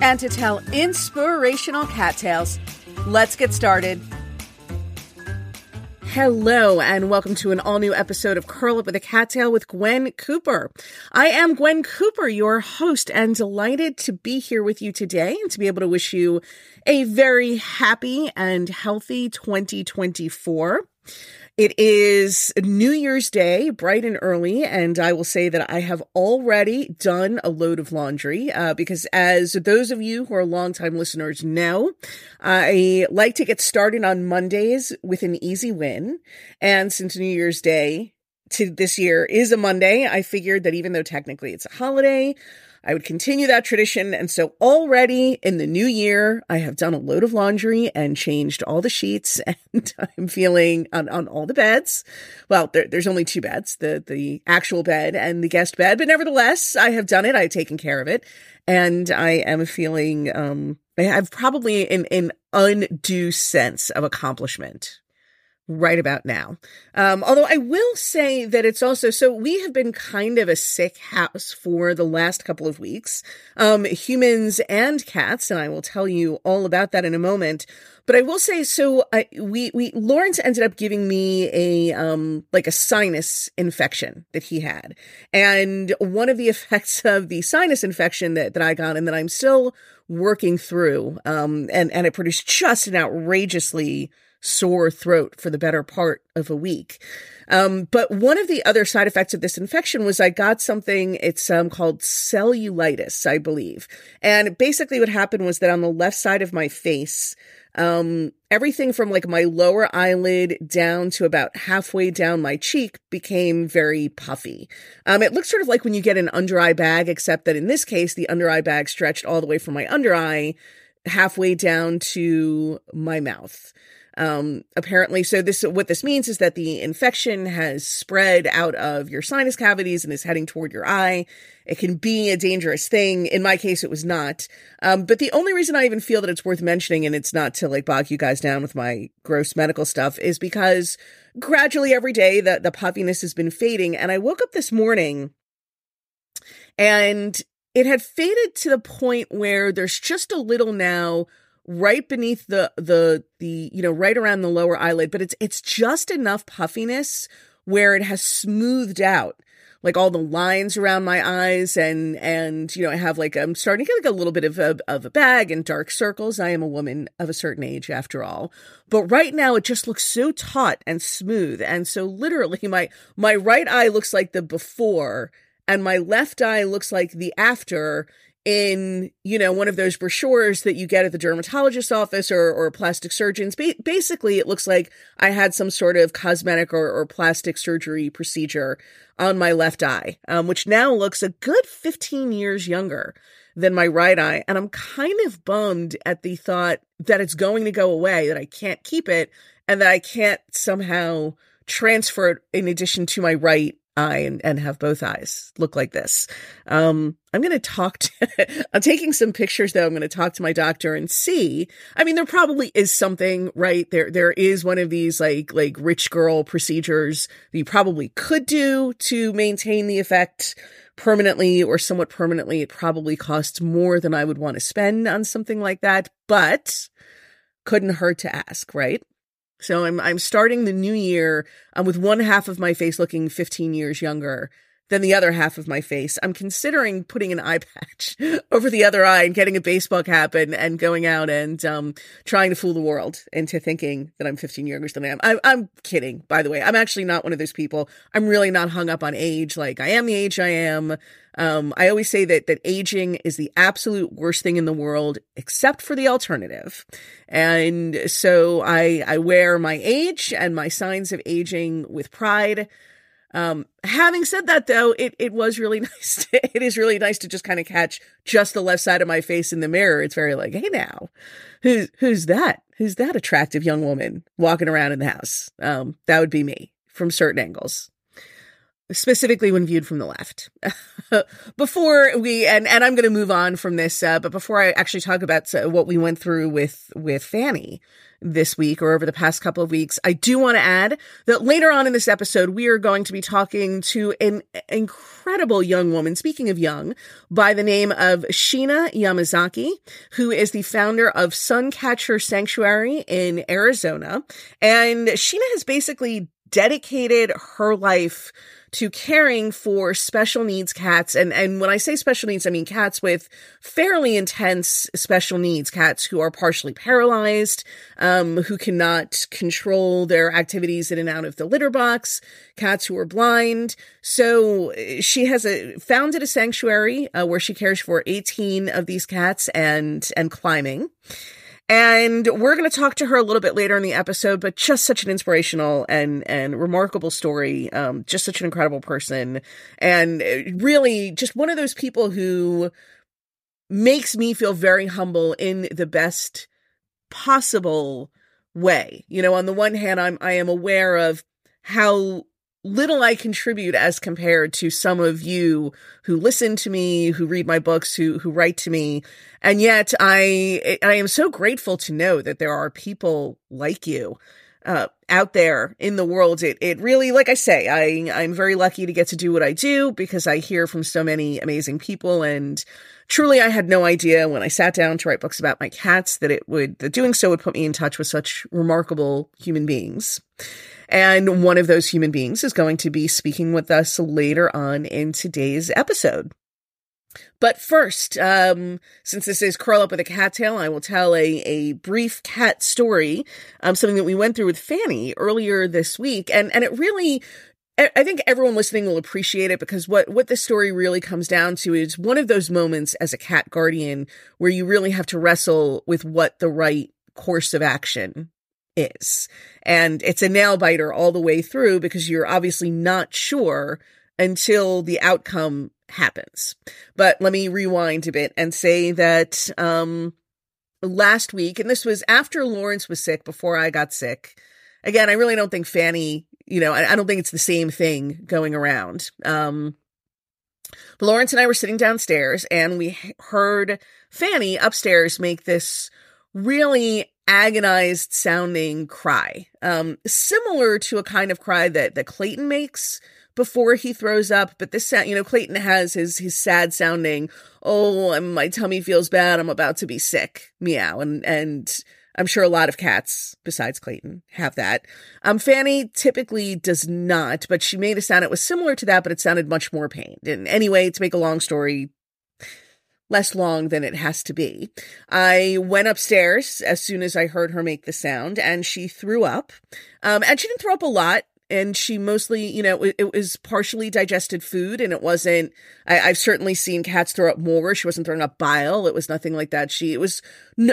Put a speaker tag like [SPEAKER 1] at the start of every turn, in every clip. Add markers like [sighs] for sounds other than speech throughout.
[SPEAKER 1] and to tell inspirational cat tales. Let's get started. Hello, and welcome to an all new episode of Curl Up with a Cat Tale with Gwen Cooper. I am Gwen Cooper, your host, and delighted to be here with you today and to be able to wish you a very happy and healthy 2024. It is New Year's Day, bright and early, and I will say that I have already done a load of laundry uh, because, as those of you who are longtime listeners know, I like to get started on Mondays with an easy win. And since New Year's Day to this year is a Monday, I figured that even though technically it's a holiday, I would continue that tradition. And so already in the new year, I have done a load of laundry and changed all the sheets [laughs] and I'm feeling on, on all the beds. Well, there, there's only two beds, the, the actual bed and the guest bed, but nevertheless, I have done it. I've taken care of it and I am feeling, um, I have probably an, an undue sense of accomplishment right about now. Um, although I will say that it's also so we have been kind of a sick house for the last couple of weeks, um, humans and cats, and I will tell you all about that in a moment. But I will say, so I, we we Lawrence ended up giving me a um like a sinus infection that he had, and one of the [laughs] effects of the sinus infection that that I got and that I'm still working through, um, and and it produced just an outrageously sore throat for the better part of a week. Um, but one of the other side effects of this infection was I got something, it's um, called cellulitis, I believe. And basically what happened was that on the left side of my face, um, everything from like my lower eyelid down to about halfway down my cheek became very puffy. Um, it looks sort of like when you get an under eye bag, except that in this case, the under eye bag stretched all the way from my under eye halfway down to my mouth. Um, apparently, so this, what this means is that the infection has spread out of your sinus cavities and is heading toward your eye. It can be a dangerous thing. In my case, it was not. Um, but the only reason I even feel that it's worth mentioning, and it's not to like bog you guys down with my gross medical stuff, is because gradually every day the, the puffiness has been fading. And I woke up this morning and it had faded to the point where there's just a little now right beneath the the the you know right around the lower eyelid but it's it's just enough puffiness where it has smoothed out like all the lines around my eyes and and you know I have like I'm starting to get like a little bit of a of a bag and dark circles. I am a woman of a certain age after all. But right now it just looks so taut and smooth and so literally [laughs] my my right eye looks like the before and my left eye looks like the after in you know one of those brochures that you get at the dermatologist's office or or plastic surgeons. Ba- basically it looks like i had some sort of cosmetic or, or plastic surgery procedure on my left eye um, which now looks a good 15 years younger than my right eye. And i'm kind of bummed at the thought that it's going to go away that i can't keep it and that i can't somehow transfer it in addition to my right eye and, and have both eyes look like this. Um, I'm going to talk to, [laughs] I'm taking some pictures though. I'm going to talk to my doctor and see. I mean, there probably is something, right? There, there is one of these like, like rich girl procedures that you probably could do to maintain the effect permanently or somewhat permanently. It probably costs more than I would want to spend on something like that, but couldn't hurt to ask, right? So I'm I'm starting the new year um, with one half of my face looking 15 years younger than the other half of my face. I'm considering putting an eye [laughs] patch over the other eye and getting a baseball cap and, and going out and um, trying to fool the world into thinking that I'm 15 years younger than I am. I, I'm kidding, by the way. I'm actually not one of those people. I'm really not hung up on age. Like I am the age I am. Um, I always say that that aging is the absolute worst thing in the world, except for the alternative. And so I I wear my age and my signs of aging with pride. Um, having said that, though, it, it was really [laughs] nice. To, it is really nice to just kind of catch just the left side of my face in the mirror. It's very like, hey, now, who's who's that? Who's that attractive young woman walking around in the house? Um, that would be me from certain angles specifically when viewed from the left. [laughs] before we and and I'm going to move on from this, uh, but before I actually talk about what we went through with with Fanny this week or over the past couple of weeks, I do want to add that later on in this episode we are going to be talking to an incredible young woman. Speaking of young, by the name of Sheena Yamazaki, who is the founder of Suncatcher Sanctuary in Arizona, and Sheena has basically dedicated her life to caring for special needs cats. And, and when I say special needs, I mean cats with fairly intense special needs, cats who are partially paralyzed, um, who cannot control their activities in and out of the litter box, cats who are blind. So she has a, founded a sanctuary, uh, where she cares for 18 of these cats and, and climbing. And we're going to talk to her a little bit later in the episode, but just such an inspirational and, and remarkable story. Um, just such an incredible person. And really just one of those people who makes me feel very humble in the best possible way. You know, on the one hand, I'm, I am aware of how little I contribute as compared to some of you who listen to me, who read my books, who who write to me. And yet I I am so grateful to know that there are people like you uh, out there in the world. It it really, like I say, I I'm very lucky to get to do what I do because I hear from so many amazing people and truly I had no idea when I sat down to write books about my cats that it would that doing so would put me in touch with such remarkable human beings. And one of those human beings is going to be speaking with us later on in today's episode. But first, um, since this is Curl Up with a Cat Tale, I will tell a, a brief cat story, um, something that we went through with Fanny earlier this week. And, and it really, I think everyone listening will appreciate it because what, what the story really comes down to is one of those moments as a cat guardian where you really have to wrestle with what the right course of action is. And it's a nail biter all the way through because you're obviously not sure until the outcome happens. But let me rewind a bit and say that um last week and this was after Lawrence was sick before I got sick. Again, I really don't think Fanny, you know, I, I don't think it's the same thing going around. Um Lawrence and I were sitting downstairs and we heard Fanny upstairs make this really agonized sounding cry, um, similar to a kind of cry that, that Clayton makes before he throws up. But this, sound, you know, Clayton has his, his sad sounding, oh, my tummy feels bad. I'm about to be sick meow. And, and I'm sure a lot of cats besides Clayton have that. Um, Fanny typically does not, but she made a sound. It was similar to that, but it sounded much more pained. And anyway, to make a long story less long than it has to be. I went upstairs as soon as I heard her make the sound and she threw up. Um, and she didn't throw up a lot. And she mostly, you know, it, was partially digested food and it wasn't, I, have certainly seen cats throw up more. She wasn't throwing up bile. It was nothing like that. She, it was,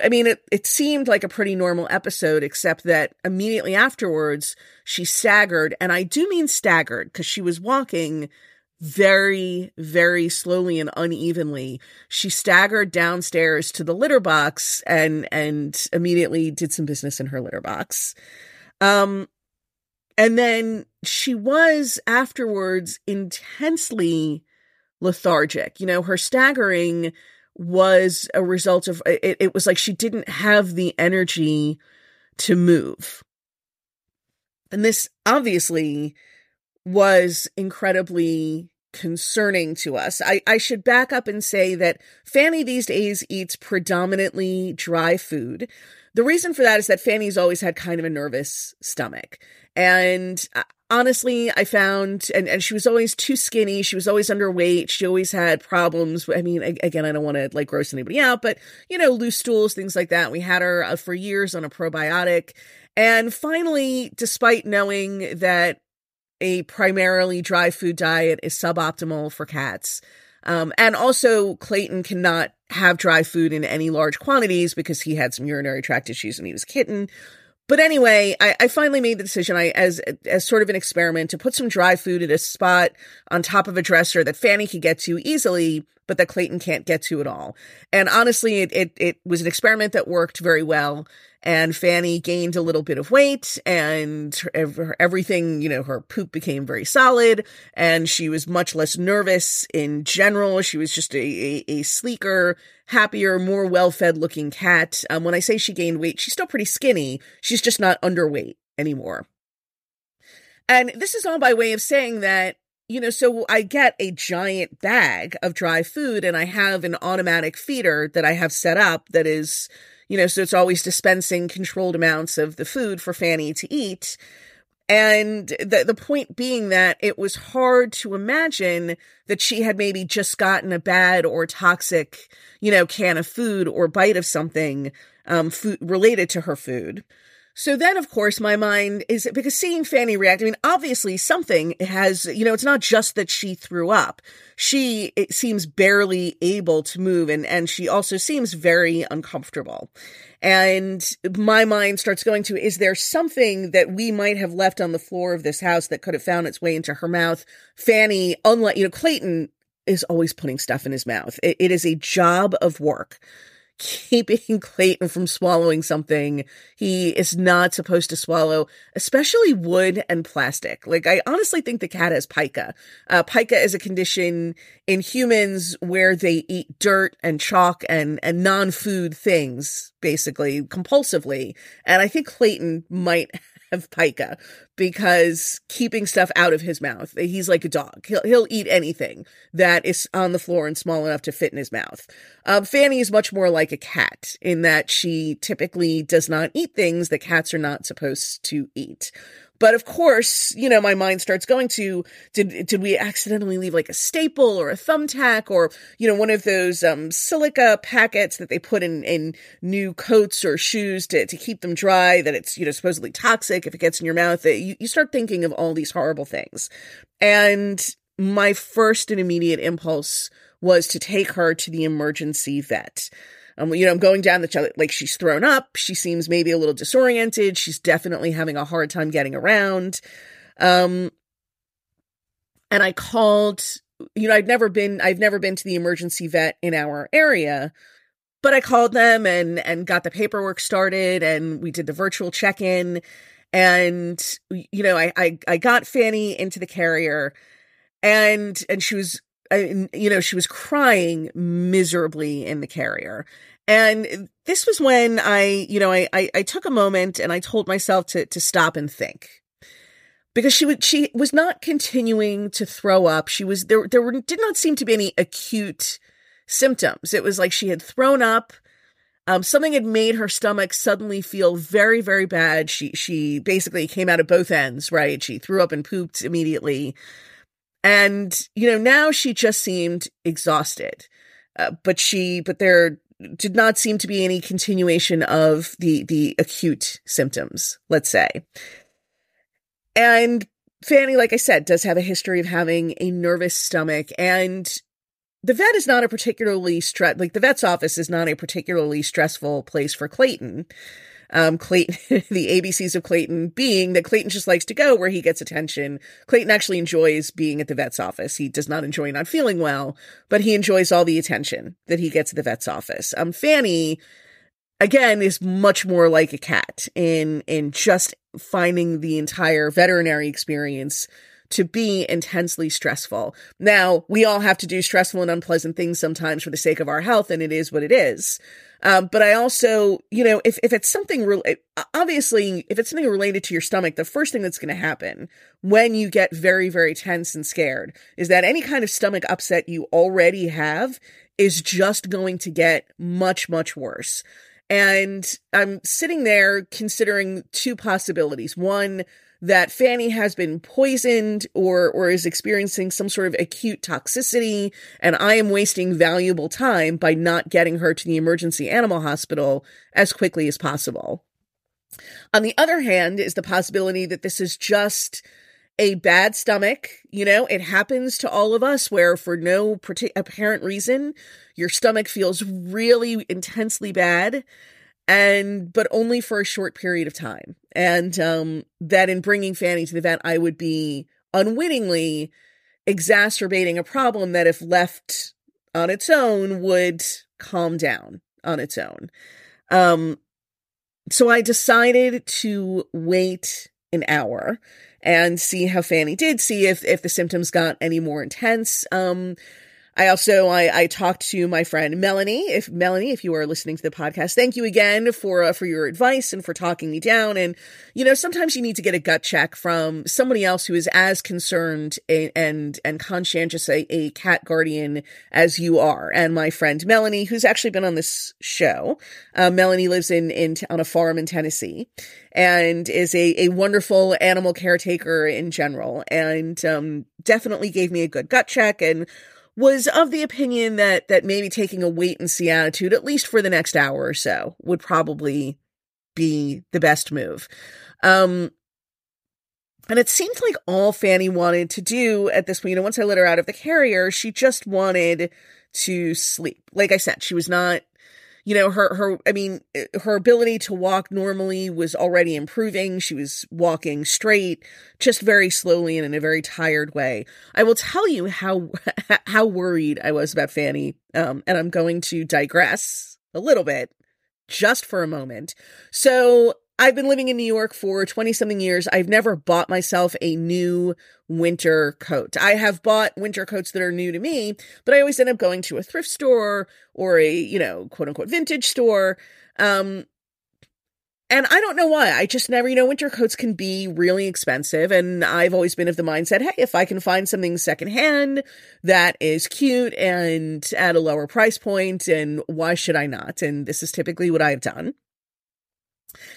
[SPEAKER 1] I mean, it, it seemed like a pretty normal episode, except that immediately afterwards, she staggered. And I do mean staggered because she was walking very, very slowly and unevenly. She staggered downstairs to the litter box and and immediately did some business in her litter box. Um and then she was afterwards intensely lethargic. You know, her staggering was a result of it, it was like she didn't have the energy to move. And this obviously was incredibly concerning to us. I, I should back up and say that Fanny these days eats predominantly dry food. The reason for that is that Fanny's always had kind of a nervous stomach. And uh, honestly, I found, and, and she was always too skinny. She was always underweight. She always had problems. I mean, again, I don't want to like gross anybody out, but you know, loose stools, things like that. We had her uh, for years on a probiotic. And finally, despite knowing that a primarily dry food diet is suboptimal for cats. Um, and also, Clayton cannot have dry food in any large quantities because he had some urinary tract issues when he was kitten. but anyway, I, I finally made the decision I as as sort of an experiment to put some dry food at a spot on top of a dresser that Fanny could get to easily, but that Clayton can't get to at all. And honestly, it it, it was an experiment that worked very well and Fanny gained a little bit of weight and everything, you know, her poop became very solid and she was much less nervous in general. She was just a, a, a sleeker, happier, more well-fed looking cat. Um, when I say she gained weight, she's still pretty skinny. She's just not underweight anymore. And this is all by way of saying that you know, so I get a giant bag of dry food and I have an automatic feeder that I have set up that is you know, so it's always dispensing controlled amounts of the food for Fanny to eat. And the the point being that it was hard to imagine that she had maybe just gotten a bad or toxic, you know, can of food or bite of something um food related to her food. So then, of course, my mind is because seeing Fanny react, I mean, obviously something has, you know, it's not just that she threw up. She it seems barely able to move and, and she also seems very uncomfortable. And my mind starts going to, is there something that we might have left on the floor of this house that could have found its way into her mouth? Fanny, unlike, you know, Clayton is always putting stuff in his mouth. it, it is a job of work keeping [laughs] Clayton from swallowing something he is not supposed to swallow, especially wood and plastic. Like, I honestly think the cat has pica. Uh, pica is a condition in humans where they eat dirt and chalk and, and non-food things, basically, compulsively. And I think Clayton might have pica because keeping stuff out of his mouth. He's like a dog. He'll he'll eat anything that is on the floor and small enough to fit in his mouth. Um, Fanny is much more like a cat in that she typically does not eat things that cats are not supposed to eat. But of course, you know, my mind starts going to did did we accidentally leave like a staple or a thumbtack or you know one of those um, silica packets that they put in in new coats or shoes to to keep them dry that it's you know supposedly toxic if it gets in your mouth. You you start thinking of all these horrible things, and my first and immediate impulse was to take her to the emergency vet. Um, you know, I'm going down the like she's thrown up. She seems maybe a little disoriented. She's definitely having a hard time getting around. Um, and I called. You know, I've never been. I've never been to the emergency vet in our area, but I called them and and got the paperwork started, and we did the virtual check in, and you know, I I I got Fanny into the carrier, and and she was you know, she was crying miserably in the carrier. And this was when I, you know, I, I, I took a moment and I told myself to, to stop and think because she would, she was not continuing to throw up. She was, there, there were, did not seem to be any acute symptoms. It was like she had thrown up. Um, something had made her stomach suddenly feel very, very bad. She, she basically came out of both ends, right? She threw up and pooped immediately. And, you know, now she just seemed exhausted. Uh, but she, but there did not seem to be any continuation of the, the acute symptoms, let's say. And Fanny, like I said, does have a history of having a nervous stomach and the vet is not a particularly stress like the vet's office is not a particularly stressful place for Clayton um, Clayton, [laughs] the ABCs of Clayton being that Clayton just likes to go where he gets attention. Clayton actually enjoys being at the vet's office. He does not enjoy not feeling well, but he enjoys all the attention that he gets at the vet's office. Um, Fanny, again, is much more like a cat in, in just finding the entire veterinary experience to be intensely stressful. Now, we all have to do stressful and unpleasant things sometimes for the sake of our health, and it is what it is. Um, but I also, you know, if, if it's something real, obviously, if it's something related to your stomach, the first thing that's going to happen when you get very, very tense and scared is that any kind of stomach upset you already have is just going to get much, much worse. And I'm sitting there considering two possibilities. One, that Fanny has been poisoned or or is experiencing some sort of acute toxicity and I am wasting valuable time by not getting her to the emergency animal hospital as quickly as possible. On the other hand is the possibility that this is just a bad stomach. You know, it happens to all of us where for no apparent reason, your stomach feels really intensely bad and but only for a short period of time. And um, that in bringing Fanny to the vet, I would be unwittingly exacerbating a problem that, if left on its own, would calm down on its own. Um, so I decided to wait an hour and see how Fanny did, see if if the symptoms got any more intense. Um, I also I, I talked to my friend Melanie. If Melanie, if you are listening to the podcast, thank you again for uh, for your advice and for talking me down. And you know, sometimes you need to get a gut check from somebody else who is as concerned a, and and conscientious a, a cat guardian as you are. And my friend Melanie, who's actually been on this show, uh, Melanie lives in in on a farm in Tennessee and is a, a wonderful animal caretaker in general and um, definitely gave me a good gut check and was of the opinion that that maybe taking a wait and see attitude at least for the next hour or so would probably be the best move. Um and it seemed like all Fanny wanted to do at this point, you know, once I let her out of the carrier, she just wanted to sleep. Like I said, she was not you know her her i mean eh, her ability to walk normally was already improving. She was walking straight just very slowly and in a very tired way. I will tell you how [laughs] how worried i was about fanny um and i'm going to digress a little bit just for a moment. So I've been living in New York for 20 something years. I've never bought myself a new winter coat. I have bought winter coats that are new to me, but I always end up going to a thrift store or a, you know, quote unquote vintage store. Um, and I don't know why. I just never, you know, winter coats can be really expensive. And I've always been of the mindset, hey, if I can find something secondhand that is cute and at a lower price point, and why should I not? And this is typically what I've done.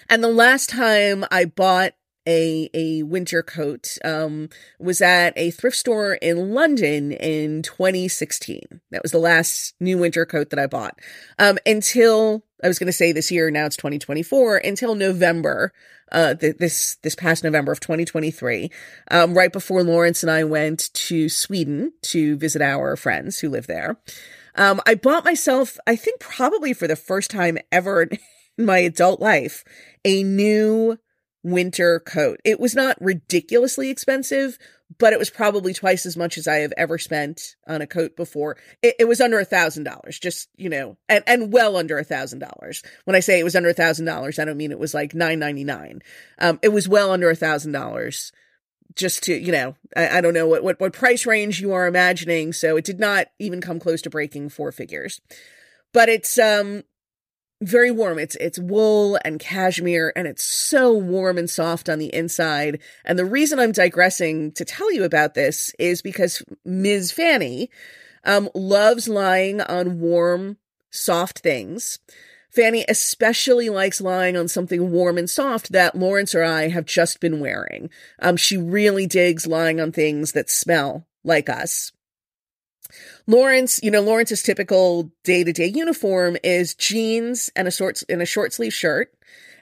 [SPEAKER 1] And the last time I bought a a winter coat um was at a thrift store in London in 2016. That was the last new winter coat that I bought. Um until I was going to say this year now it's 2024 until November uh th- this this past November of 2023 um right before Lawrence and I went to Sweden to visit our friends who live there. Um I bought myself I think probably for the first time ever my adult life a new winter coat. It was not ridiculously expensive, but it was probably twice as much as I have ever spent on a coat before. It, it was under a thousand dollars, just, you know, and, and well under a thousand dollars. When I say it was under a thousand dollars, I don't mean it was like nine ninety nine. Um, it was well under a thousand dollars just to, you know, I, I don't know what, what, what price range you are imagining. So it did not even come close to breaking four figures, but it's, um, very warm. It's it's wool and cashmere and it's so warm and soft on the inside. And the reason I'm digressing to tell you about this is because Ms. Fanny um loves lying on warm, soft things. Fanny especially likes lying on something warm and soft that Lawrence or I have just been wearing. Um, she really digs lying on things that smell like us. Lawrence, you know, Lawrence's typical day to day uniform is jeans and a short and a short sleeve shirt.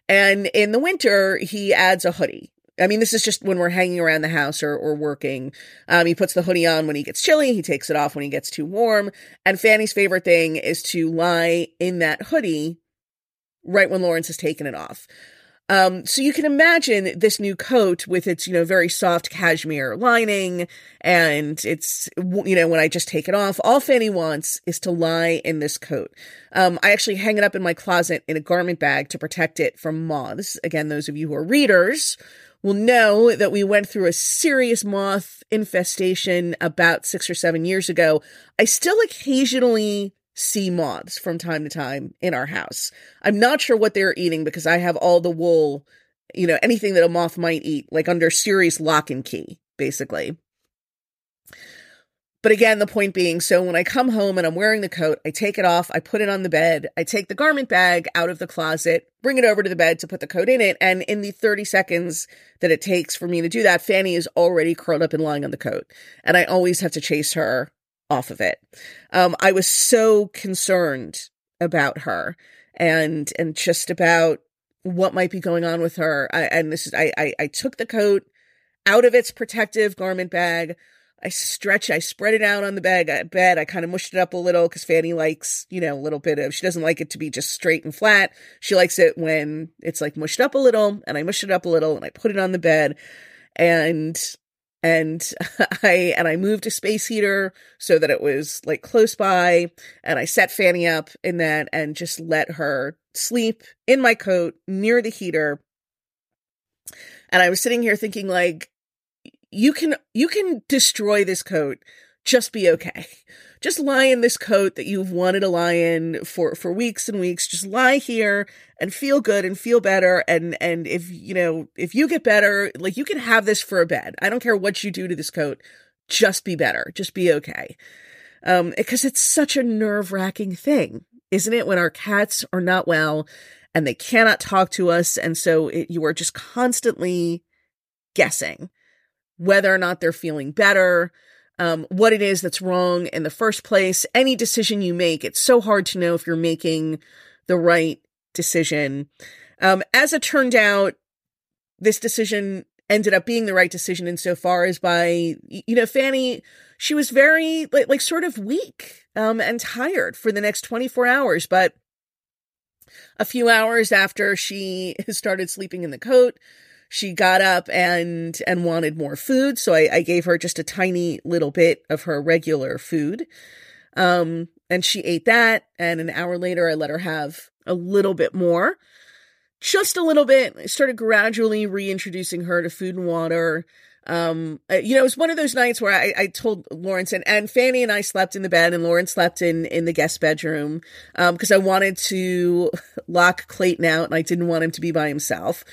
[SPEAKER 1] And in the winter, he adds a hoodie. I mean, this is just when we're hanging around the house or, or working. Um, he puts the hoodie on when he gets chilly. He takes it off when he gets too warm. And Fanny's favorite thing is to lie in that hoodie right when Lawrence has taken it off. Um, so you can imagine this new coat with its, you know, very soft cashmere lining and it's, you know, when I just take it off, all Fanny wants is to lie in this coat. Um, I actually hang it up in my closet in a garment bag to protect it from moths. Again, those of you who are readers will know that we went through a serious moth infestation about six or seven years ago. I still occasionally see moths from time to time in our house. I'm not sure what they're eating because I have all the wool, you know, anything that a moth might eat, like under serious lock and key, basically. But again, the point being, so when I come home and I'm wearing the coat, I take it off, I put it on the bed, I take the garment bag out of the closet, bring it over to the bed to put the coat in it, and in the 30 seconds that it takes for me to do that, Fanny is already curled up and lying on the coat. And I always have to chase her off of it. Um, I was so concerned about her and and just about what might be going on with her. I, and this is I, I I took the coat out of its protective garment bag. I stretch, I spread it out on the bed. I, bed. I kind of mushed it up a little because Fanny likes, you know, a little bit of, she doesn't like it to be just straight and flat. She likes it when it's like mushed up a little and I mushed it up a little and I put it on the bed and, and [laughs] I, and I moved a space heater so that it was like close by and I set Fanny up in that and just let her sleep in my coat near the heater. And I was sitting here thinking like, you can you can destroy this coat just be okay just lie in this coat that you've wanted to lie in for for weeks and weeks. Just lie here and feel good and feel better. And and if you know if you get better like you can have this for a bed. I don't care what you do to this coat. Just be better. Just be okay. Um because it's such a nerve-wracking thing isn't it when our cats are not well and they cannot talk to us? And so it, you are just constantly guessing whether or not they're feeling better, um, what it is that's wrong in the first place. Any decision you make, it's so hard to know if you're making the right decision. Um, as it turned out, this decision ended up being the right decision insofar as by, you know, Fanny, she was very, like, like sort of weak um, and tired for the next 24 hours. But a few hours after she [laughs] started sleeping in the coat, she got up and and wanted more food. So I, I, gave her just a tiny little bit of her regular food. Um and she ate that. And an hour later i let her have a little bit more. Just a little bit. I started gradually reintroducing her to food and water. Um you know it was one of those nights where i, I told lawrence and, and fanny and i slept in the bed and lawrence slept in in the guest bedroom um because i wanted to [laughs] lock clayton out and i didn't want him to be by himself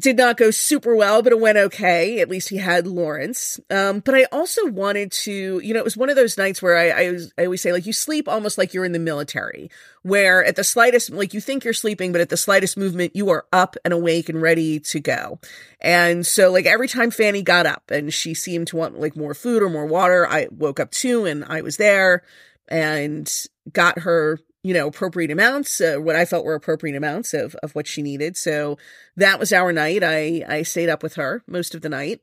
[SPEAKER 1] did not go super well, but it went okay. At least he had Lawrence. Um, but I also wanted to, you know, it was one of those nights where I, I, was, I always say, like, you sleep almost like you're in the military, where at the slightest, like, you think you're sleeping, but at the slightest movement, you are up and awake and ready to go. And so, like, every time Fanny got up and she seemed to want, like, more food or more water, I woke up too and I was there and got her you know, appropriate amounts, uh, what I felt were appropriate amounts of, of what she needed. So that was our night. I, I stayed up with her most of the night.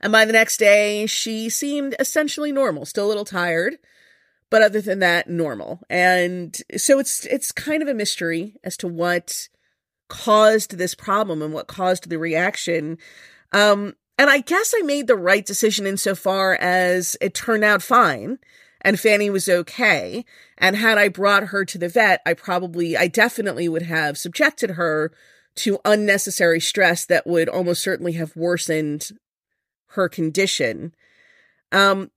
[SPEAKER 1] And by the next day, she seemed essentially normal, still a little tired, but other than that, normal. And so it's, it's kind of a mystery as to what caused this problem and what caused the reaction. Um, and I guess I made the right decision insofar as it turned out fine and Fanny was okay. And had I brought her to the vet, I probably, I definitely would have subjected her to unnecessary stress that would almost certainly have worsened her condition. Um,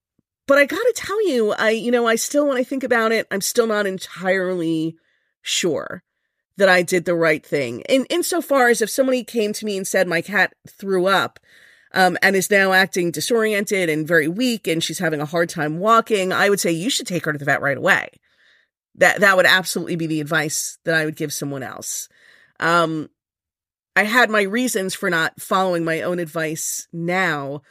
[SPEAKER 1] but I gotta tell you, I, you know, I still, when I think about it, I'm still not entirely sure that I did the right thing. In insofar as if somebody came to me and said my cat threw up, um, and is now acting disoriented and very weak and she's having a hard time walking, I would say you should take her to the vet right away. That that would absolutely be the advice that I would give someone else. Um, I had my reasons for not following my own advice now,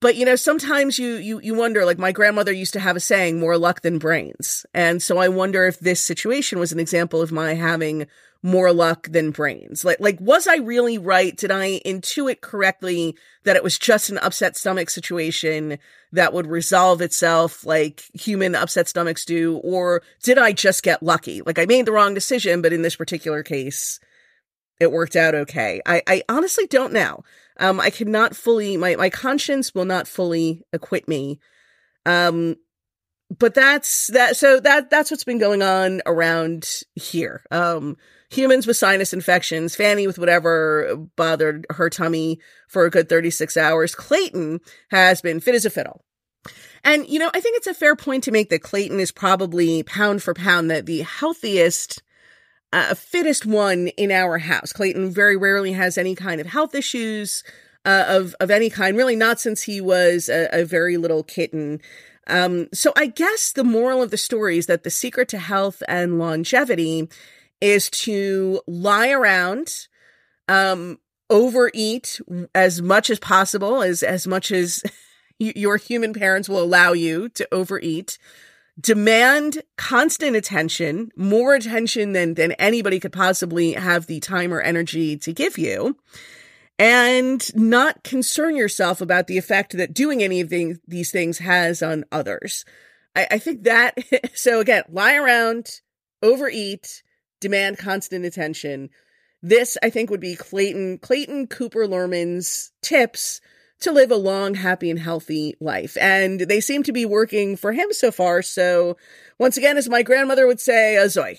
[SPEAKER 1] but you know sometimes you you you wonder like my grandmother used to have a saying more luck than brains and so i wonder if this situation was an example of my having more luck than brains. Like, like, was I really right? Did I intuit correctly that it was just an upset stomach situation that would resolve itself like human upset stomachs do? Or did I just get lucky? Like, I made the wrong decision, but in this particular case, it worked out okay. I, I honestly don't know. Um, I cannot fully, my, my conscience will not fully acquit me. Um, but that's that. So that, that's what's been going on around here. Um, humans with sinus infections, Fanny with whatever bothered her tummy for a good 36 hours. Clayton has been fit as a fiddle. And, you know, I think it's a fair point to make that Clayton is probably pound for pound that the healthiest, uh, fittest one in our house. Clayton very rarely has any kind of health issues uh, of, of any kind, really not since he was a, a very little kitten. Um, so I guess the moral of the story is that the secret to health and longevity is to lie around, um, overeat as much as possible, as as much as [laughs] your human parents will allow you to overeat. Demand constant attention, more attention than than anybody could possibly have the time or energy to give you. And not concern yourself about the effect that doing any of these things has on others. I, I think that, [laughs] so again, lie around, overeat, demand constant attention. This, I think, would be Clayton, Clayton Cooper Lerman's tips to live a long, happy, and healthy life. And they seem to be working for him so far. So, once again, as my grandmother would say, Azoy,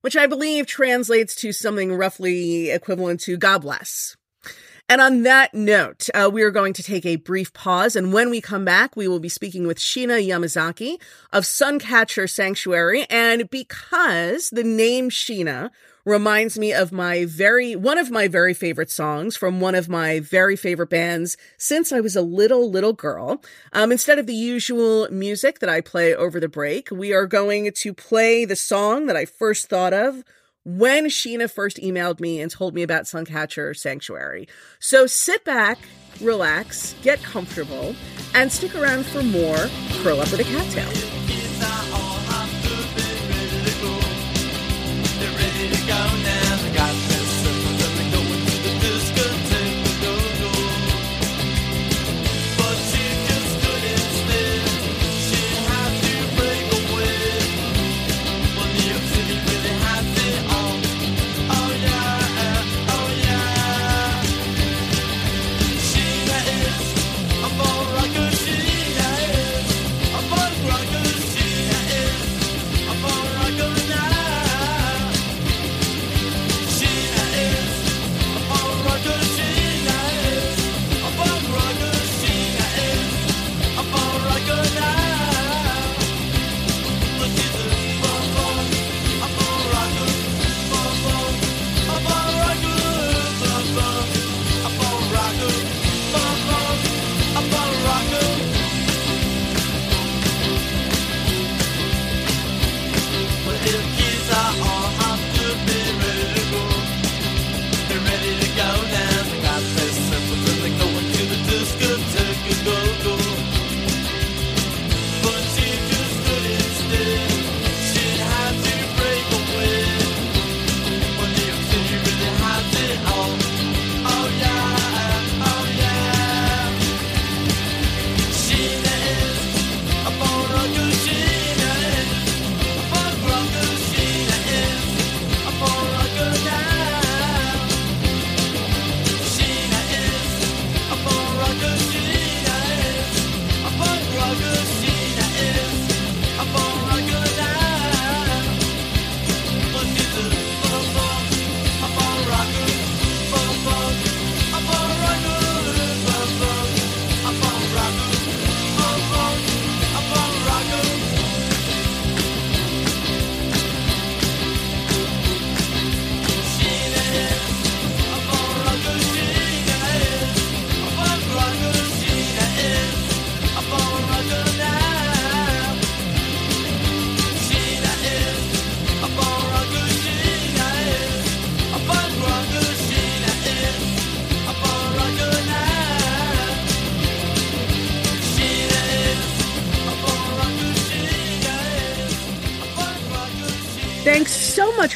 [SPEAKER 1] which I believe translates to something roughly equivalent to God bless. And on that note, uh, we are going to take a brief pause. And when we come back, we will be speaking with Sheena Yamazaki of Suncatcher Sanctuary. And because the name Sheena reminds me of my very, one of my very favorite songs from one of my very favorite bands since I was a little, little girl. Um, instead of the usual music that I play over the break, we are going to play the song that I first thought of when Sheena first emailed me and told me about Suncatcher Sanctuary. So sit back, relax, get comfortable, and stick around for more Curl Up with a Cat Tale.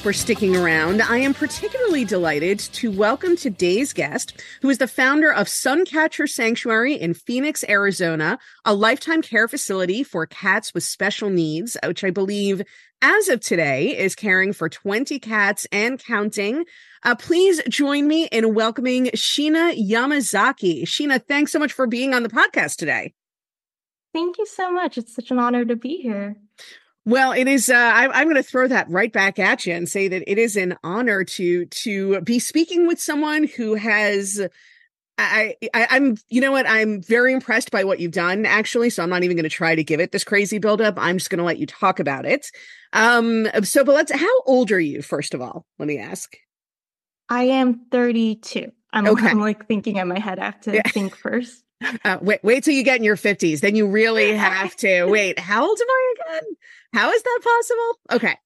[SPEAKER 1] For sticking around. I am particularly delighted to welcome today's guest, who is the founder of Suncatcher Sanctuary in Phoenix, Arizona, a lifetime care facility for cats with special needs, which I believe as of today is caring for 20 cats and counting. Uh, please join me in welcoming Sheena Yamazaki. Sheena, thanks so much for being on the podcast today.
[SPEAKER 2] Thank you so much. It's such an honor to be here.
[SPEAKER 1] Well, it is. Uh, I, am going to throw that right back at you and say that it is an honor to to be speaking with someone who has. I, I I'm you know what I'm very impressed by what you've done actually so I'm not even going to try to give it this crazy buildup I'm just going to let you talk about it um so but let's how old are you first of all let me ask
[SPEAKER 2] I am 32 I'm, okay. I'm like thinking in my head I have to yeah. think [laughs] first
[SPEAKER 1] uh, wait wait till you get in your 50s then you really [laughs] have to wait how old am I again how is that possible? Okay.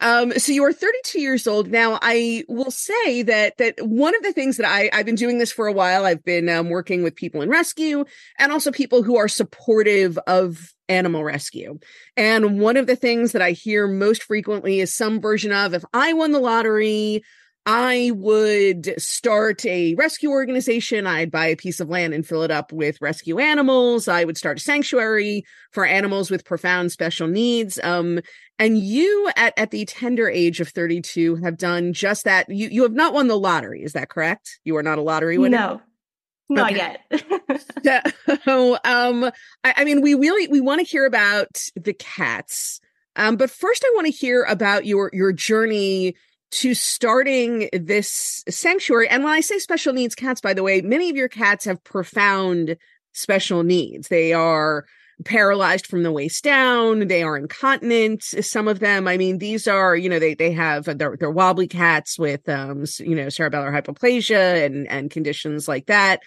[SPEAKER 1] Um, so you are 32 years old now. I will say that that one of the things that I I've been doing this for a while. I've been um, working with people in rescue and also people who are supportive of animal rescue. And one of the things that I hear most frequently is some version of if I won the lottery, I would start a rescue organization. I'd buy a piece of land and fill it up with rescue animals. I would start a sanctuary for animals with profound special needs. Um, and you at, at the tender age of 32 have done just that. You, you have not won the lottery. Is that correct? You are not a lottery winner?
[SPEAKER 2] No. Not okay.
[SPEAKER 1] yet. [laughs] so, um, I, I mean, we really we want to hear about the cats, um, but first, I want to hear about your your journey to starting this sanctuary. And when I say special needs cats, by the way, many of your cats have profound special needs. They are paralyzed from the waist down. They are incontinent. Some of them, I mean, these are, you know, they, they have, they're, they're wobbly cats with, um, you know, cerebellar hypoplasia and, and conditions like that.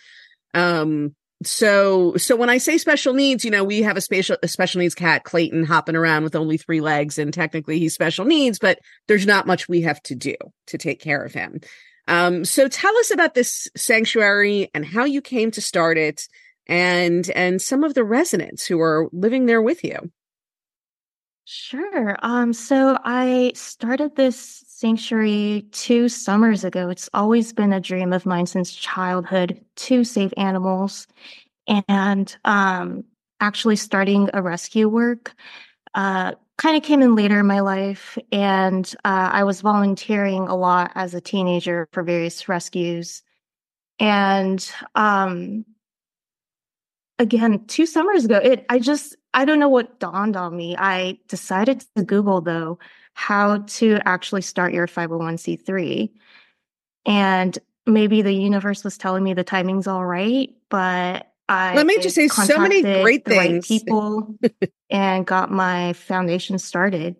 [SPEAKER 1] Um, so so when i say special needs you know we have a special a special needs cat clayton hopping around with only three legs and technically he's special needs but there's not much we have to do to take care of him. Um, so tell us about this sanctuary and how you came to start it and and some of the residents who are living there with you
[SPEAKER 2] sure um so i started this sanctuary two summers ago. It's always been a dream of mine since childhood to save animals. And um, actually, starting a rescue work uh, kind of came in later in my life. And uh, I was volunteering a lot as a teenager for various rescues. And um, again, two summers ago, it I just I don't know what dawned on me. I decided to Google though how to actually start your 501c3. And maybe the universe was telling me the timing's all right, but I
[SPEAKER 1] let me just say so many great things. Right
[SPEAKER 2] people [laughs] and got my foundation started.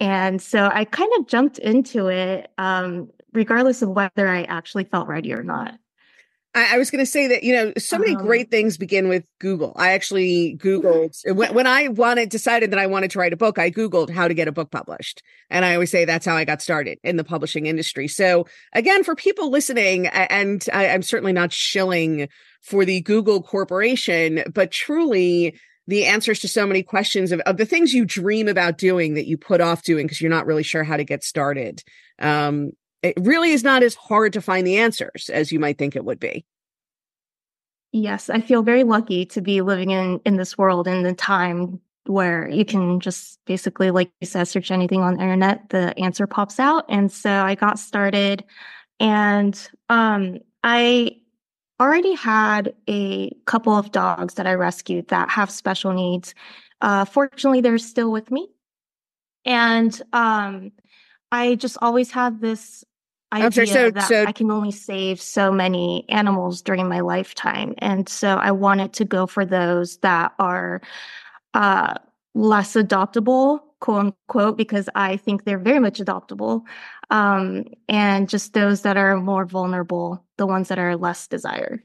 [SPEAKER 2] And so I kind of jumped into it, um, regardless of whether I actually felt ready or not.
[SPEAKER 1] I, I was going to say that you know so many um, great things begin with Google. I actually Googled when, when I wanted decided that I wanted to write a book. I Googled how to get a book published, and I always say that's how I got started in the publishing industry. So again, for people listening, and I, I'm certainly not shilling for the Google corporation, but truly the answers to so many questions of, of the things you dream about doing that you put off doing because you're not really sure how to get started. Um, it really is not as hard to find the answers as you might think it would be.
[SPEAKER 2] Yes, I feel very lucky to be living in in this world in the time where you can just basically, like you said, search anything on the internet, the answer pops out. And so I got started, and um, I already had a couple of dogs that I rescued that have special needs. Uh, fortunately, they're still with me, and um, I just always had this idea so, that so, I can only save so many animals during my lifetime. And so I wanted to go for those that are uh, less adoptable, quote unquote, because I think they're very much adoptable. Um, and just those that are more vulnerable, the ones that are less desired.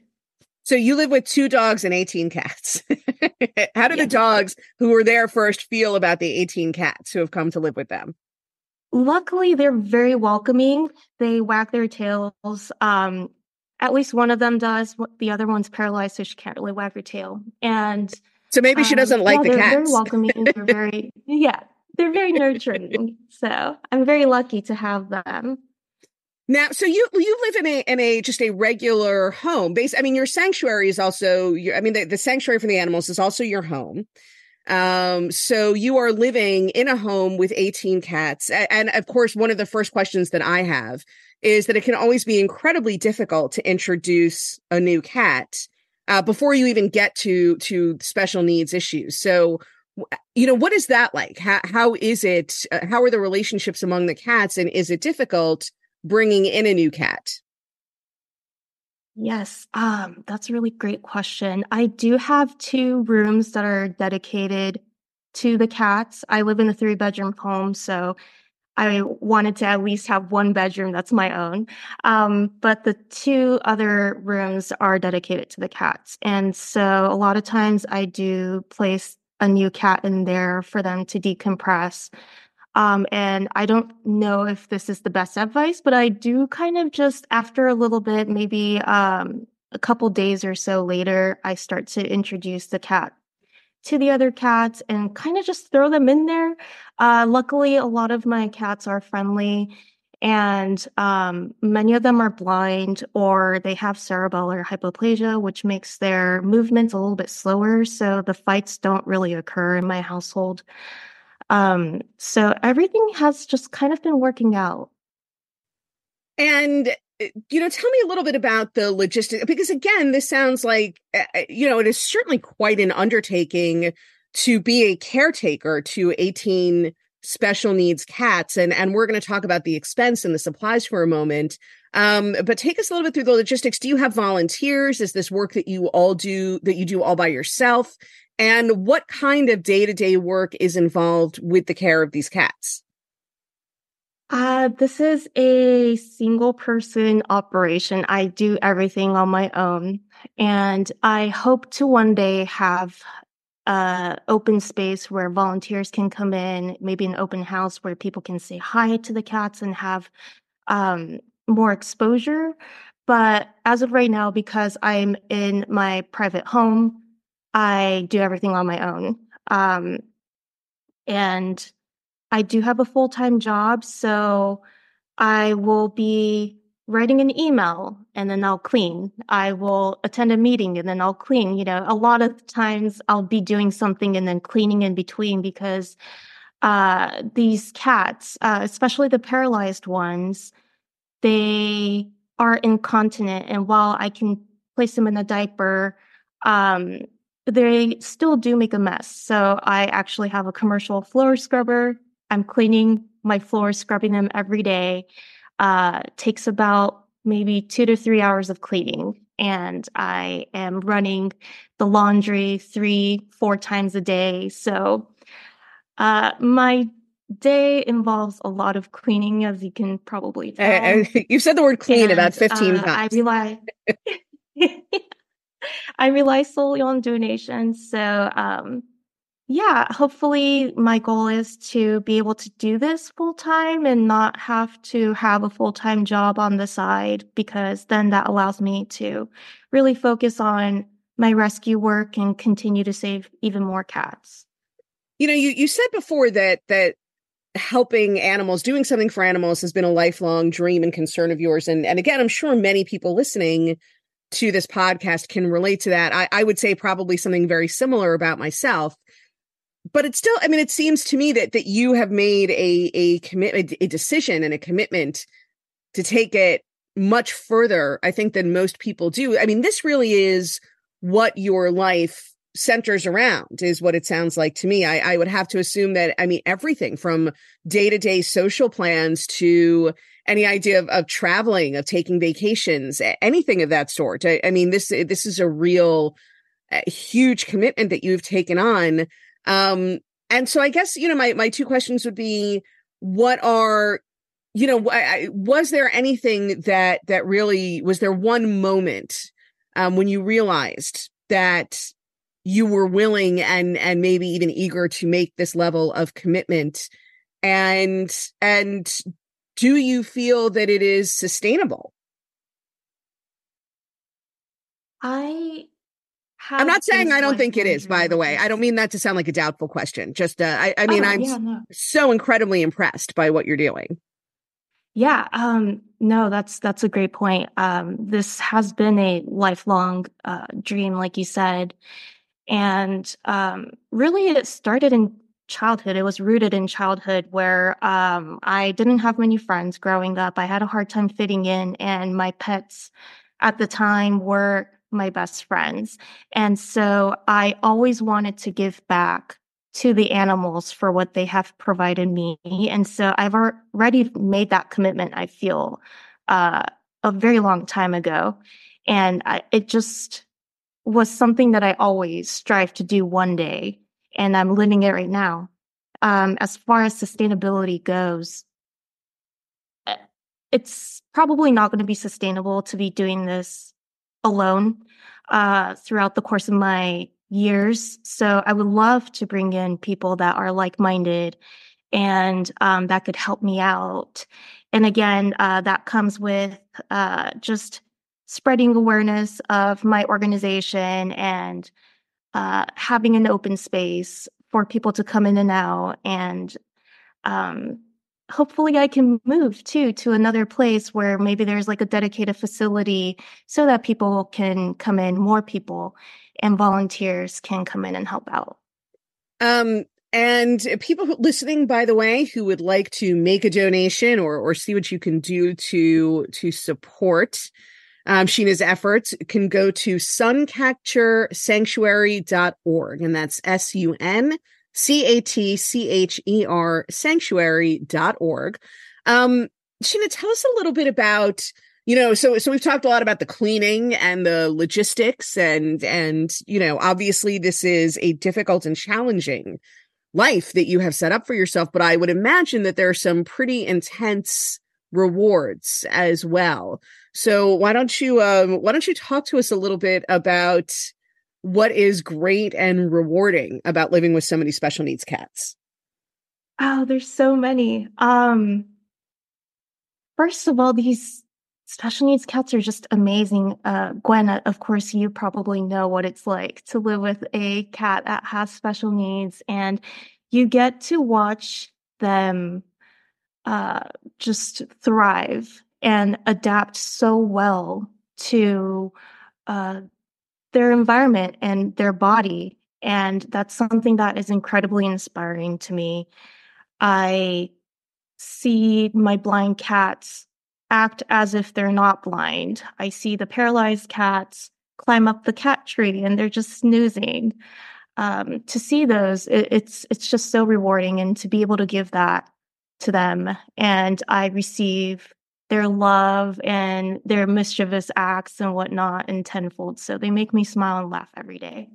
[SPEAKER 1] So you live with two dogs and 18 cats. [laughs] How do yeah. the dogs who were there first feel about the 18 cats who have come to live with them?
[SPEAKER 2] Luckily, they're very welcoming. They wag their tails. Um, at least one of them does. The other one's paralyzed, so she can't really wag her tail. And
[SPEAKER 1] so maybe she doesn't um, like
[SPEAKER 2] yeah,
[SPEAKER 1] the cats.
[SPEAKER 2] They're very welcoming. they're [laughs] very yeah. They're very nurturing. so I'm very lucky to have them.
[SPEAKER 1] Now, so you you live in a in a just a regular home. Base. I mean, your sanctuary is also. Your, I mean, the, the sanctuary for the animals is also your home. Um, so you are living in a home with 18 cats. And of course, one of the first questions that I have is that it can always be incredibly difficult to introduce a new cat uh, before you even get to to special needs issues. So, you know, what is that like? How how is it? Uh, how are the relationships among the cats, and is it difficult bringing in a new cat?
[SPEAKER 2] Yes, um, that's a really great question. I do have two rooms that are dedicated to the cats. I live in a three bedroom home, so I wanted to at least have one bedroom that's my own. Um, but the two other rooms are dedicated to the cats. And so a lot of times I do place a new cat in there for them to decompress. Um, and I don't know if this is the best advice, but I do kind of just after a little bit, maybe um, a couple days or so later, I start to introduce the cat to the other cats and kind of just throw them in there. Uh, luckily, a lot of my cats are friendly And um, many of them are blind or they have cerebellar hypoplasia, which makes their movements a little bit slower. So the fights don't really occur in my household. Um, so everything has just kind of been working out.
[SPEAKER 1] And you know, tell me a little bit about the logistics because again, this sounds like you know, it is certainly quite an undertaking to be a caretaker to 18 special needs cats and and we're going to talk about the expense and the supplies for a moment. Um, but take us a little bit through the logistics. Do you have volunteers? Is this work that you all do that you do all by yourself and what kind of day-to-day work is involved with the care of these cats
[SPEAKER 2] uh, this is a single person operation. I do everything on my own. And I hope to one day have uh, open space where volunteers can come in, maybe an open house where people can say hi to the cats and have um, more exposure. But as of right now, because I'm in my private home, I do everything on my own. Um, and I do have a full time job. So I will be writing an email and then I'll clean. I will attend a meeting and then I'll clean. You know, a lot of times I'll be doing something and then cleaning in between because uh, these cats, uh, especially the paralyzed ones, they are incontinent. And while I can place them in a diaper, um, they still do make a mess. So I actually have a commercial floor scrubber. I'm cleaning my floors, scrubbing them every day uh, takes about maybe two to three hours of cleaning. And I am running the laundry three, four times a day. So uh, my day involves a lot of cleaning, as you can probably tell. [laughs]
[SPEAKER 1] you've said the word clean and, about 15 uh, times.
[SPEAKER 2] I rely. [laughs] [laughs] [laughs] I rely solely on donations. So um, yeah, hopefully my goal is to be able to do this full time and not have to have a full time job on the side because then that allows me to really focus on my rescue work and continue to save even more cats.
[SPEAKER 1] You know, you, you said before that that helping animals, doing something for animals has been a lifelong dream and concern of yours. And and again, I'm sure many people listening to this podcast can relate to that. I, I would say probably something very similar about myself. But it's still i mean it seems to me that that you have made a a commitment a decision and a commitment to take it much further i think than most people do. I mean this really is what your life centers around is what it sounds like to me. I, I would have to assume that i mean everything from day-to-day social plans to any idea of, of traveling of taking vacations anything of that sort I, I mean this this is a real a huge commitment that you've taken on um, and so I guess, you know, my, my two questions would be what are, you know, was there anything that, that really, was there one moment, um, when you realized that you were willing and, and maybe even eager to make this level of commitment? And, and do you feel that it is sustainable?
[SPEAKER 2] I
[SPEAKER 1] I'm not saying I don't think it is, by the way. I don't mean that to sound like a doubtful question. Just, uh, I, I mean, oh, I'm yeah, no. so incredibly impressed by what you're doing.
[SPEAKER 2] Yeah, um, no, that's that's a great point. Um, this has been a lifelong uh, dream, like you said, and um, really, it started in childhood. It was rooted in childhood, where um, I didn't have many friends growing up. I had a hard time fitting in, and my pets at the time were my best friends. And so I always wanted to give back to the animals for what they have provided me. And so I've already made that commitment, I feel, uh, a very long time ago. And I, it just was something that I always strive to do one day. And I'm living it right now. Um, as far as sustainability goes, eh, it's probably not going to be sustainable to be doing this alone uh, throughout the course of my years. So I would love to bring in people that are like minded and um, that could help me out. And again, uh, that comes with uh, just spreading awareness of my organization and uh, having an open space for people to come in and out and um, hopefully I can move too to another place where maybe there's like a dedicated facility so that people can come in, more people and volunteers can come in and help out.
[SPEAKER 1] Um, and people listening, by the way, who would like to make a donation or or see what you can do to to support um, Sheena's efforts, can go to suncatchersanctuary.org, and that's S U N C A T C H E R sanctuary.org. Um, Sheena, tell us a little bit about you know so so we've talked a lot about the cleaning and the logistics and and you know obviously this is a difficult and challenging life that you have set up for yourself but i would imagine that there are some pretty intense rewards as well so why don't you um why don't you talk to us a little bit about what is great and rewarding about living with so many special needs cats?
[SPEAKER 2] Oh, there's so many. Um, first of all, these special needs cats are just amazing. Uh, Gwen, uh, of course, you probably know what it's like to live with a cat that has special needs, and you get to watch them uh, just thrive and adapt so well to uh, their environment and their body. And that's something that is incredibly inspiring to me. I see my blind cats act as if they're not blind. I see the paralyzed cats climb up the cat tree and they're just snoozing. Um, to see those, it, it's it's just so rewarding, and to be able to give that to them, and I receive their love and their mischievous acts and whatnot in tenfold. So they make me smile and laugh every day.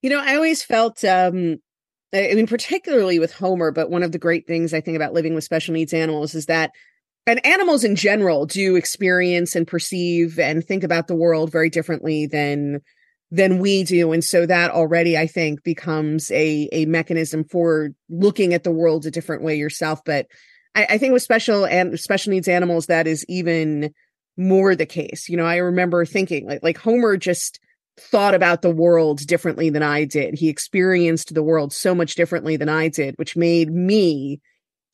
[SPEAKER 1] You know, I always felt, um, I mean, particularly with Homer, but one of the great things I think about living with special needs animals is that, and animals in general do experience and perceive and think about the world very differently than than we do and so that already i think becomes a a mechanism for looking at the world a different way yourself but I, I think with special and special needs animals, that is even more the case. You know, I remember thinking like like Homer just thought about the world differently than I did. He experienced the world so much differently than I did, which made me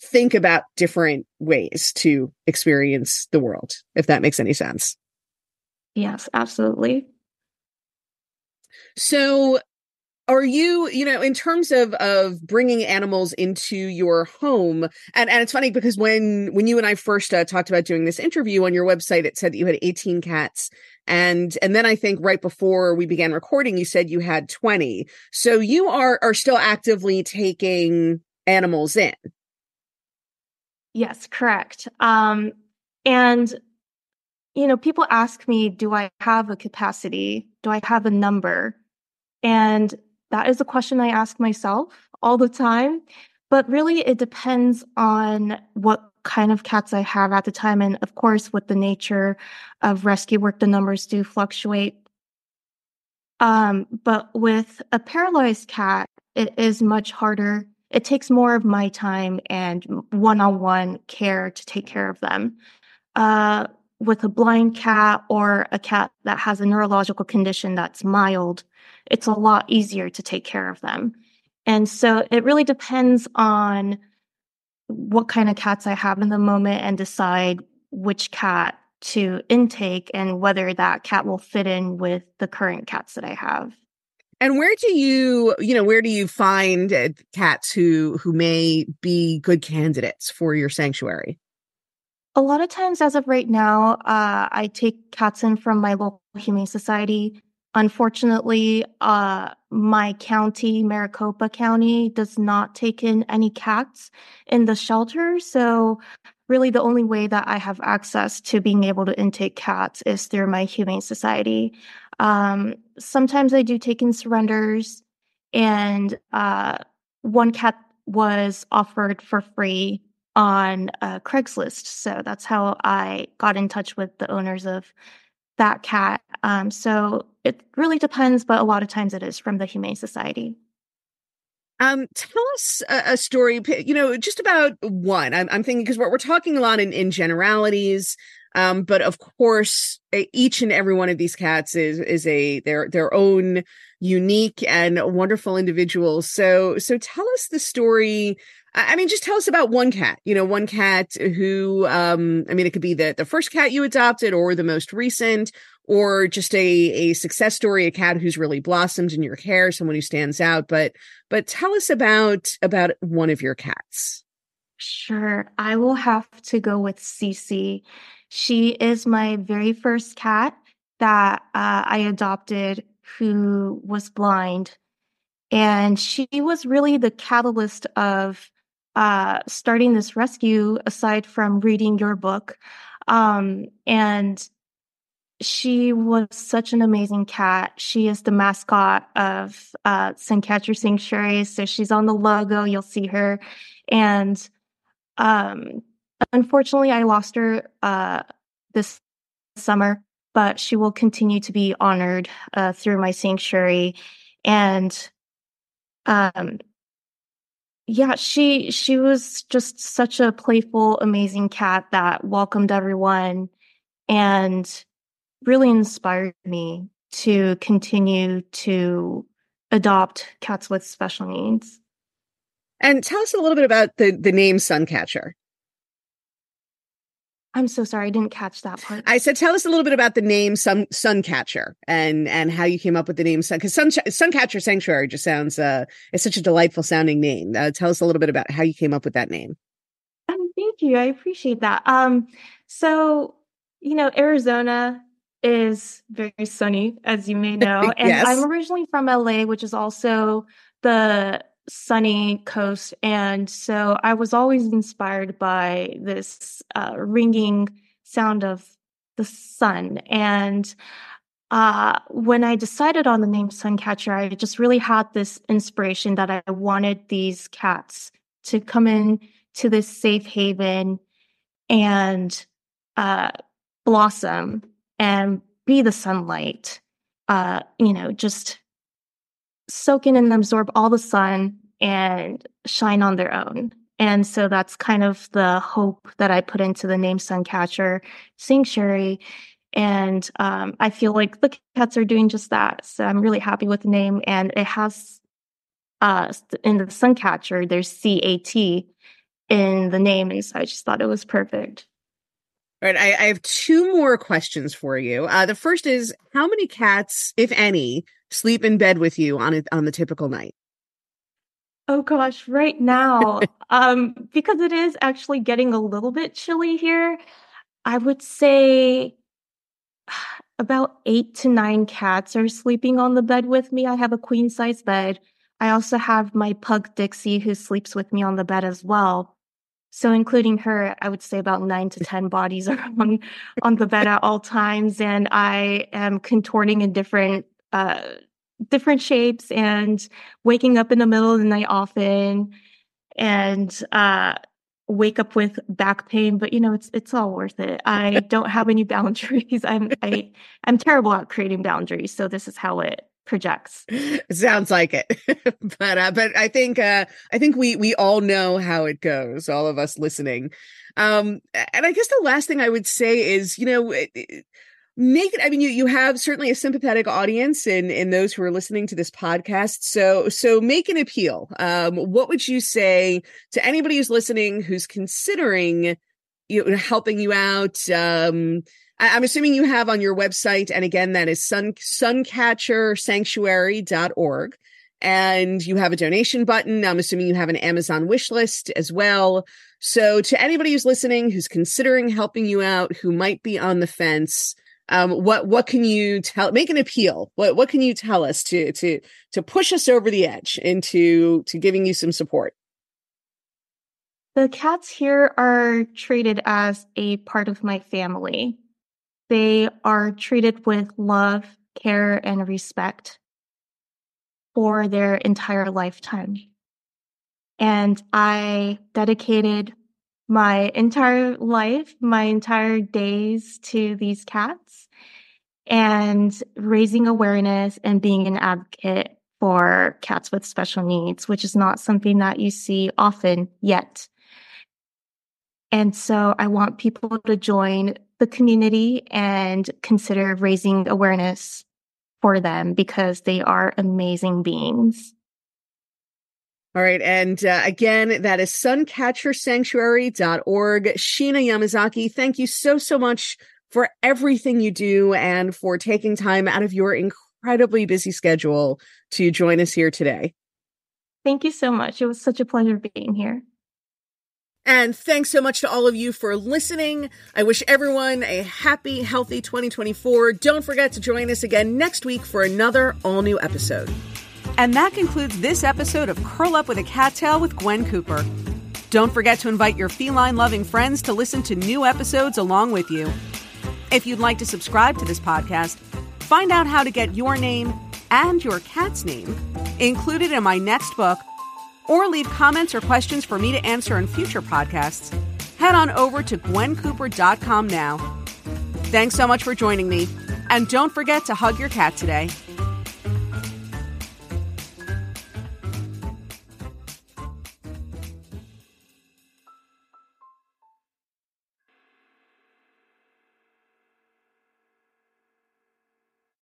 [SPEAKER 1] think about different ways to experience the world, if that makes any sense.
[SPEAKER 2] Yes, absolutely.
[SPEAKER 1] So are you you know in terms of of bringing animals into your home and and it's funny because when when you and i first uh, talked about doing this interview on your website it said that you had 18 cats and and then i think right before we began recording you said you had 20 so you are are still actively taking animals in?
[SPEAKER 2] Yes correct. Um and you know people ask me do i have a capacity? Do i have a number? And that is a question I ask myself all the time. But really, it depends on what kind of cats I have at the time. And of course, with the nature of rescue work, the numbers do fluctuate. Um, but with a paralyzed cat, it is much harder. It takes more of my time and one on one care to take care of them. Uh, with a blind cat or a cat that has a neurological condition that's mild, it's a lot easier to take care of them. And so it really depends on what kind of cats I have in the moment and decide which cat to intake and whether that cat will fit in with the current cats that I have.
[SPEAKER 1] And where do you, you know, where do you find uh, cats who who may be good candidates for your sanctuary?
[SPEAKER 2] A lot of times, as of right now, uh, I take cats in from my local humane society. Unfortunately, uh, my county, Maricopa County, does not take in any cats in the shelter. So, really, the only way that I have access to being able to intake cats is through my Humane Society. Um, sometimes I do take in surrenders, and uh, one cat was offered for free on uh, Craigslist. So that's how I got in touch with the owners of that cat. Um, so it really depends, but a lot of times it is from the Humane Society.
[SPEAKER 1] Um, tell us a, a, story, you know, just about one. I'm, I'm thinking because we're, we're talking a lot in, in generalities. Um, but of course, each and every one of these cats is is a their their own unique and wonderful individuals. So so tell us the story. I mean, just tell us about one cat. You know, one cat who um, I mean, it could be the the first cat you adopted or the most recent, or just a a success story, a cat who's really blossomed in your care, someone who stands out. But but tell us about about one of your cats.
[SPEAKER 2] Sure. I will have to go with Cece. She is my very first cat that uh, I adopted who was blind. And she was really the catalyst of uh, starting this rescue, aside from reading your book. Um, and she was such an amazing cat. She is the mascot of uh, Sanctuary. So she's on the logo. You'll see her. And um, unfortunately, I lost her uh, this summer, but she will continue to be honored uh, through my sanctuary. And um, yeah, she she was just such a playful, amazing cat that welcomed everyone and really inspired me to continue to adopt cats with special needs.
[SPEAKER 1] And tell us a little bit about the the name Suncatcher.
[SPEAKER 2] I'm so sorry, I didn't catch that part.
[SPEAKER 1] I said, tell us a little bit about the name Sun Suncatcher and and how you came up with the name Sun because Sun Suncatcher Sanctuary just sounds uh it's such a delightful sounding name. Uh, tell us a little bit about how you came up with that name.
[SPEAKER 2] Um, thank you, I appreciate that. Um, so you know, Arizona is very sunny, as you may [laughs] know, and yes. I'm originally from LA, which is also the sunny coast. And so I was always inspired by this uh, ringing sound of the sun. And uh, when I decided on the name Suncatcher, I just really had this inspiration that I wanted these cats to come in to this safe haven and uh, blossom and be the sunlight. Uh, you know, just soak in and absorb all the sun and shine on their own. And so that's kind of the hope that I put into the name Suncatcher Sanctuary. And um, I feel like the cats are doing just that. So I'm really happy with the name. And it has uh, in the Suncatcher, there's C A T in the name. And so I just thought it was perfect.
[SPEAKER 1] All right, I, I have two more questions for you. Uh, the first is how many cats, if any, sleep in bed with you on a, on the typical night?
[SPEAKER 2] Oh gosh, right now, [laughs] um, because it is actually getting a little bit chilly here, I would say [sighs] about eight to nine cats are sleeping on the bed with me. I have a queen size bed. I also have my pug Dixie who sleeps with me on the bed as well. So including her, I would say about nine to 10 bodies [laughs] are on, on the bed at all times. And I am contorting in different, uh, different shapes and waking up in the middle of the night often and uh, wake up with back pain. But you know it's it's all worth it. I [laughs] don't have any boundaries. I'm i i'm terrible at creating boundaries. So this is how it projects. [laughs]
[SPEAKER 1] Sounds like it. [laughs] But uh, but i think uh i think we we all know how it goes all of us listening. Um and i guess the last thing i would say is you know it, it, make it i mean you you have certainly a sympathetic audience in in those who are listening to this podcast. So so make an appeal. Um what would you say to anybody who's listening who's considering you know, helping you out? Um I, am assuming you have on your website and again that is sun suncatchersanctuary.org and you have a donation button. I'm assuming you have an amazon wish list as well. So to anybody who's listening who's considering helping you out who might be on the fence um, what what can you tell make an appeal? What what can you tell us to to to push us over the edge into to giving you some support?
[SPEAKER 2] The cats here are treated as a part of my family they are treated with love care and respect for their entire lifetime and i dedicated my entire life, my entire days to these cats and raising awareness and being an advocate for cats with special needs, which is not something that you see often yet. And so I want people to join the community and consider raising awareness for them because they are amazing beings.
[SPEAKER 1] All right. And uh, again, that is suncatchersanctuary.org. Sheena Yamazaki, thank you so, so much for everything you do and for taking time out of your incredibly busy schedule to join us here today.
[SPEAKER 2] Thank you so much. It was such a pleasure being here.
[SPEAKER 1] And thanks so much to all of you for listening. I wish everyone a happy, healthy 2024. Don't forget to join us again next week for another all new episode. And that concludes this episode of Curl Up with a Cat Tale with Gwen Cooper. Don't forget to invite your feline loving friends to listen to new episodes along with you. If you'd like to subscribe to this podcast, find out how to get your name and your cat's name included in my next book or leave comments or questions for me to answer in future podcasts, head on over to gwencooper.com now. Thanks so much for joining me, and don't forget to hug your cat today.